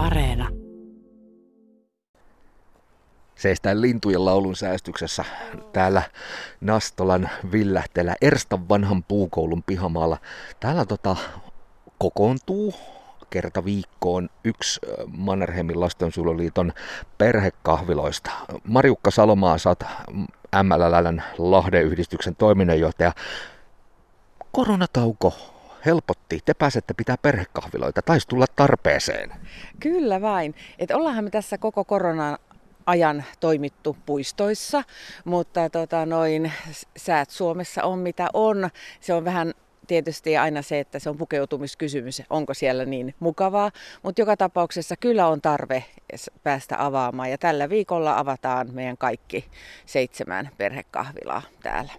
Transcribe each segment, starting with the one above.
Areena. Seistään lintujen laulun säästyksessä täällä Nastolan villähteellä Erstan vanhan puukoulun pihamaalla. Täällä tota, kokoontuu kerta viikkoon yksi Mannerheimin lastensuojeluliiton perhekahviloista. Marjukka Salomaa, sä oot MLLn Lahden yhdistyksen toiminnanjohtaja. Koronatauko helpotti. Te pääsette pitää perhekahviloita. Taisi tulla tarpeeseen. Kyllä vain. Et ollaanhan me tässä koko koronan ajan toimittu puistoissa, mutta tota, noin säät Suomessa on mitä on. Se on vähän tietysti aina se, että se on pukeutumiskysymys, onko siellä niin mukavaa, mutta joka tapauksessa kyllä on tarve päästä avaamaan ja tällä viikolla avataan meidän kaikki seitsemän perhekahvilaa täällä.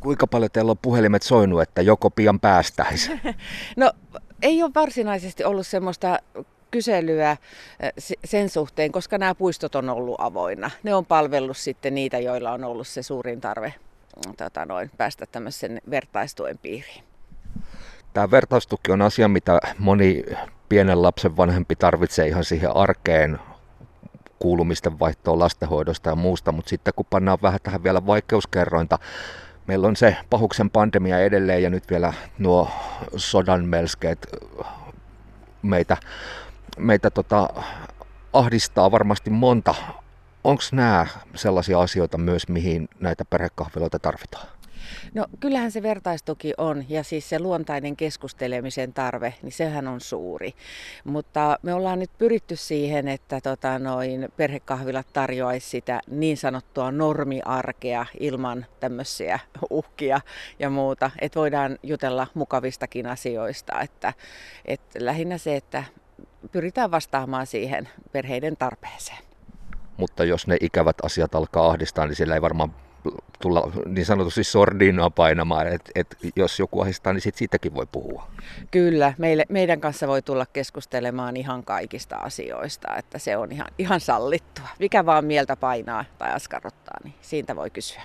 Kuinka paljon teillä on puhelimet soinut, että joko pian päästäisi? No ei ole varsinaisesti ollut semmoista kyselyä eh, sen suhteen, koska nämä puistot on ollut avoinna. Ne on palvellut sitten niitä, joilla on ollut se suurin tarve mm, tota noin, päästä tämmöisen vertaistuen piiriin. Tämä vertaistuki on asia, mitä moni pienen lapsen vanhempi tarvitsee ihan siihen arkeen kuulumisten vaihtoon lastenhoidosta ja muusta, mutta sitten kun pannaan vähän tähän vielä vaikeuskerrointa, meillä on se pahuksen pandemia edelleen ja nyt vielä nuo sodan melskeet meitä meitä tota, ahdistaa varmasti monta. Onko nämä sellaisia asioita myös, mihin näitä perhekahviloita tarvitaan? No kyllähän se vertaistuki on ja siis se luontainen keskustelemisen tarve, niin sehän on suuri. Mutta me ollaan nyt pyritty siihen, että tota, noin perhekahvilat tarjoaisi sitä niin sanottua normiarkea ilman tämmöisiä uhkia ja muuta. Että voidaan jutella mukavistakin asioista. Että, että lähinnä se, että pyritään vastaamaan siihen perheiden tarpeeseen. Mutta jos ne ikävät asiat alkaa ahdistaa, niin siellä ei varmaan tulla niin sanotusti sordinoa painamaan, että et jos joku ahdistaa, niin sit siitäkin voi puhua. Kyllä, meille, meidän kanssa voi tulla keskustelemaan ihan kaikista asioista, että se on ihan, ihan sallittua. Mikä vaan mieltä painaa tai askarruttaa, niin siitä voi kysyä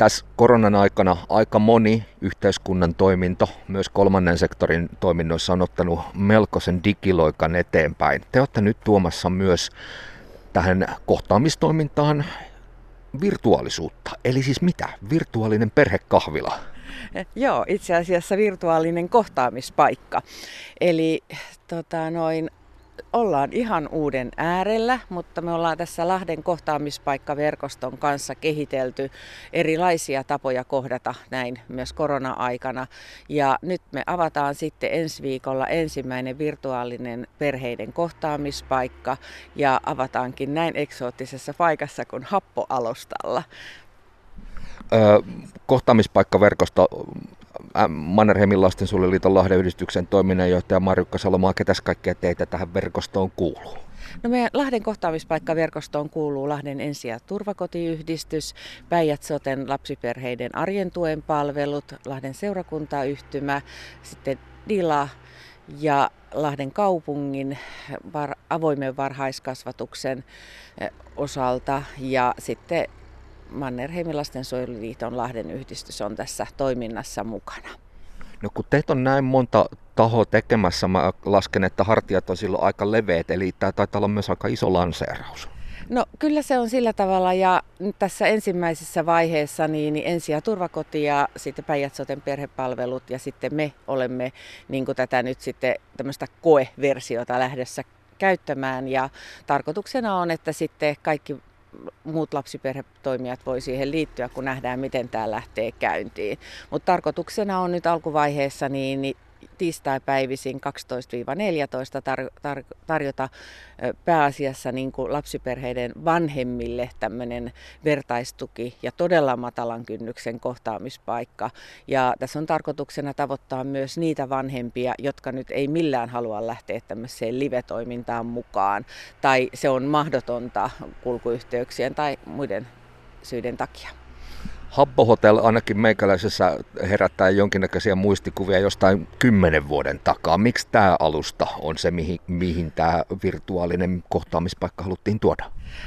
tässä koronan aikana aika moni yhteiskunnan toiminto, myös kolmannen sektorin toiminnoissa on ottanut melkoisen digiloikan eteenpäin. Te olette nyt tuomassa myös tähän kohtaamistoimintaan virtuaalisuutta. Eli siis mitä? Virtuaalinen perhekahvila. Joo, itse asiassa virtuaalinen kohtaamispaikka. Eli tota, noin, ollaan ihan uuden äärellä, mutta me ollaan tässä Lahden kohtaamispaikkaverkoston kanssa kehitelty erilaisia tapoja kohdata näin myös korona-aikana. Ja nyt me avataan sitten ensi viikolla ensimmäinen virtuaalinen perheiden kohtaamispaikka ja avataankin näin eksoottisessa paikassa kuin Happoalustalla. Öö, kohtaamispaikkaverkosto Mannerheimin lastensuojeluliiton Lahden yhdistyksen toiminnanjohtaja Marjukka Salomaa, ketäs kaikkea teitä tähän verkostoon kuuluu? No meidän Lahden kohtaamispaikkaverkostoon kuuluu Lahden ensi- ja turvakotiyhdistys, Päijät-Soten lapsiperheiden arjen tuen palvelut, Lahden seurakuntayhtymä, sitten DILA ja Lahden kaupungin var- avoimen varhaiskasvatuksen osalta ja sitten Mannerheimin lastensuojeluliiton Lahden yhdistys on tässä toiminnassa mukana. No kun teitä on näin monta tahoa tekemässä, mä lasken, että hartiat on silloin aika leveät, eli tämä taitaa olla myös aika iso lanseeraus. No kyllä se on sillä tavalla ja nyt tässä ensimmäisessä vaiheessa niin, niin ensi- ja turvakoti ja sitten päijät perhepalvelut ja sitten me olemme niin kuin tätä nyt sitten tämmöistä koeversiota lähdössä käyttämään ja tarkoituksena on, että sitten kaikki muut lapsiperhetoimijat voi siihen liittyä, kun nähdään, miten tämä lähtee käyntiin. Mutta tarkoituksena on nyt alkuvaiheessa niin, niin tiistaipäivisin 12-14 tar- tar- tarjota pääasiassa niin kuin lapsiperheiden vanhemmille tämmöinen vertaistuki ja todella matalan kynnyksen kohtaamispaikka. Ja tässä on tarkoituksena tavoittaa myös niitä vanhempia, jotka nyt ei millään halua lähteä tämmöiseen live-toimintaan mukaan tai se on mahdotonta kulkuyhteyksien tai muiden syiden takia. Habbo Hotel ainakin meikäläisessä herättää jonkinnäköisiä muistikuvia jostain kymmenen vuoden takaa. Miksi tämä alusta on se, mihin, mihin tämä virtuaalinen kohtaamispaikka haluttiin tuoda?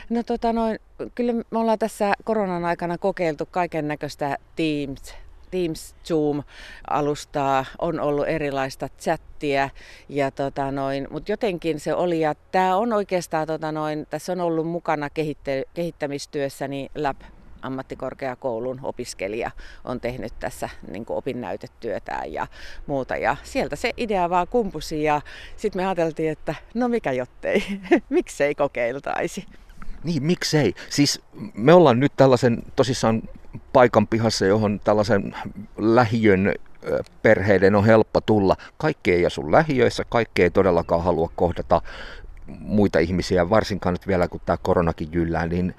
No tota noin, kyllä me ollaan tässä koronan aikana kokeiltu kaiken näköistä Teams, Teams, Zoom-alustaa, on ollut erilaista chattia, ja tota noin, mutta jotenkin se oli, ja tämä on oikeastaan, tota noin, tässä on ollut mukana kehitte- kehittämistyössä niin Lab ammattikorkeakoulun opiskelija on tehnyt tässä niin opinnäytetyötään ja muuta. Ja sieltä se idea vaan kumpusi ja sitten me ajateltiin, että no mikä jottei, miksei kokeiltaisi. Niin, miksei? Siis me ollaan nyt tällaisen tosissaan paikan pihassa, johon tällaisen lähiön perheiden on helppo tulla. Kaikki ei asu lähiöissä, kaikki ei todellakaan halua kohdata muita ihmisiä, varsinkaan nyt vielä kun tämä koronakin jyllää, niin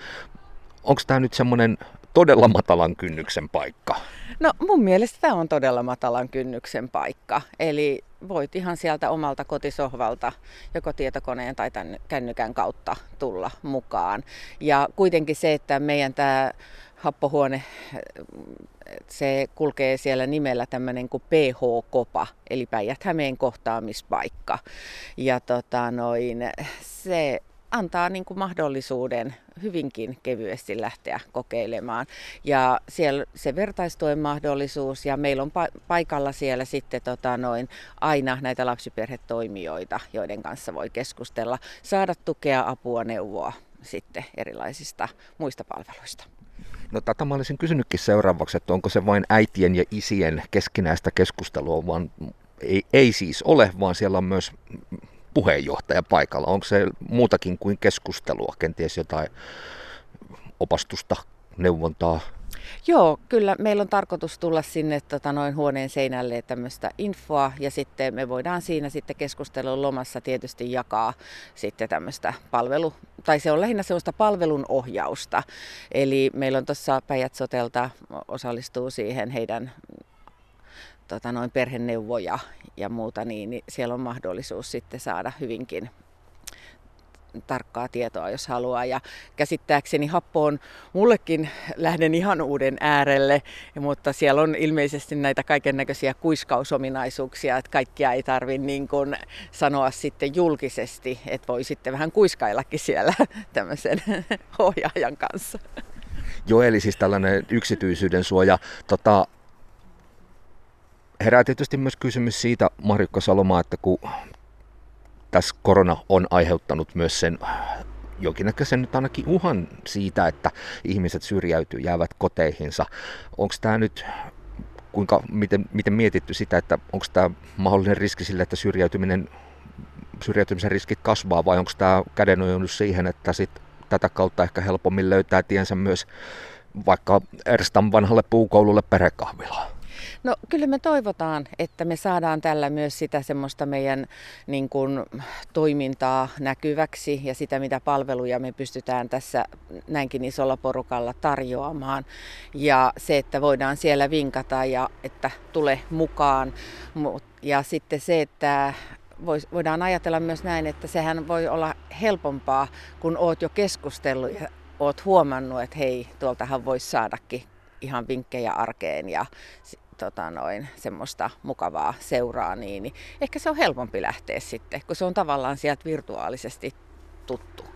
onko tämä nyt semmoinen todella matalan kynnyksen paikka? No mun mielestä tämä on todella matalan kynnyksen paikka. Eli voit ihan sieltä omalta kotisohvalta joko tietokoneen tai tämän kännykän kautta tulla mukaan. Ja kuitenkin se, että meidän tämä happohuone, se kulkee siellä nimellä tämmöinen kuin PH-kopa, eli Päijät-Hämeen kohtaamispaikka. Ja tota noin, se antaa niin kuin mahdollisuuden hyvinkin kevyesti lähteä kokeilemaan. Ja siellä se vertaistuen mahdollisuus ja meillä on pa- paikalla siellä sitten tota noin, aina näitä lapsiperhetoimijoita, joiden kanssa voi keskustella, saada tukea, apua, neuvoa sitten erilaisista muista palveluista. No tätä mä olisin kysynytkin seuraavaksi, että onko se vain äitien ja isien keskinäistä keskustelua, vaan ei, ei siis ole, vaan siellä on myös puheenjohtaja paikalla? Onko se muutakin kuin keskustelua, kenties jotain opastusta, neuvontaa? Joo, kyllä meillä on tarkoitus tulla sinne tota, noin huoneen seinälle tämmöistä infoa ja sitten me voidaan siinä sitten keskustelun lomassa tietysti jakaa sitten tämmöistä palvelu, tai se on lähinnä sellaista palvelun ohjausta. Eli meillä on tuossa Päijät Sotelta osallistuu siihen heidän tota, noin perheneuvoja ja muuta, niin, niin siellä on mahdollisuus sitten saada hyvinkin tarkkaa tietoa, jos haluaa. Ja käsittääkseni happo on mullekin lähden ihan uuden äärelle, mutta siellä on ilmeisesti näitä kaiken näköisiä kuiskausominaisuuksia, että kaikkia ei tarvitse niin kuin sanoa sitten julkisesti, että voi sitten vähän kuiskaillakin siellä tämmöisen ohjaajan kanssa. Joo, eli siis tällainen yksityisyyden suoja. Tota, herää tietysti myös kysymys siitä, Marjukka Salomaa, että kun tässä korona on aiheuttanut myös sen jonkinnäköisen nyt ainakin uhan siitä, että ihmiset syrjäytyy, jäävät koteihinsa. Onko tämä nyt, kuinka, miten, miten mietitty sitä, että onko tämä mahdollinen riski sille, että syrjäytyminen, syrjäytymisen riskit kasvaa vai onko tämä kädenojennus siihen, että sit tätä kautta ehkä helpommin löytää tiensä myös vaikka Erstan vanhalle puukoululle perhekahvilaan? No kyllä me toivotaan, että me saadaan tällä myös sitä semmoista meidän niin kuin, toimintaa näkyväksi ja sitä, mitä palveluja me pystytään tässä näinkin isolla porukalla tarjoamaan. Ja se, että voidaan siellä vinkata ja että tule mukaan. Ja sitten se, että voidaan ajatella myös näin, että sehän voi olla helpompaa, kun oot jo keskustellut ja oot huomannut, että hei, tuoltahan voisi saadakin ihan vinkkejä arkeen ja tota noin, semmoista mukavaa seuraa, niin, ehkä se on helpompi lähteä sitten, kun se on tavallaan sieltä virtuaalisesti tuttu.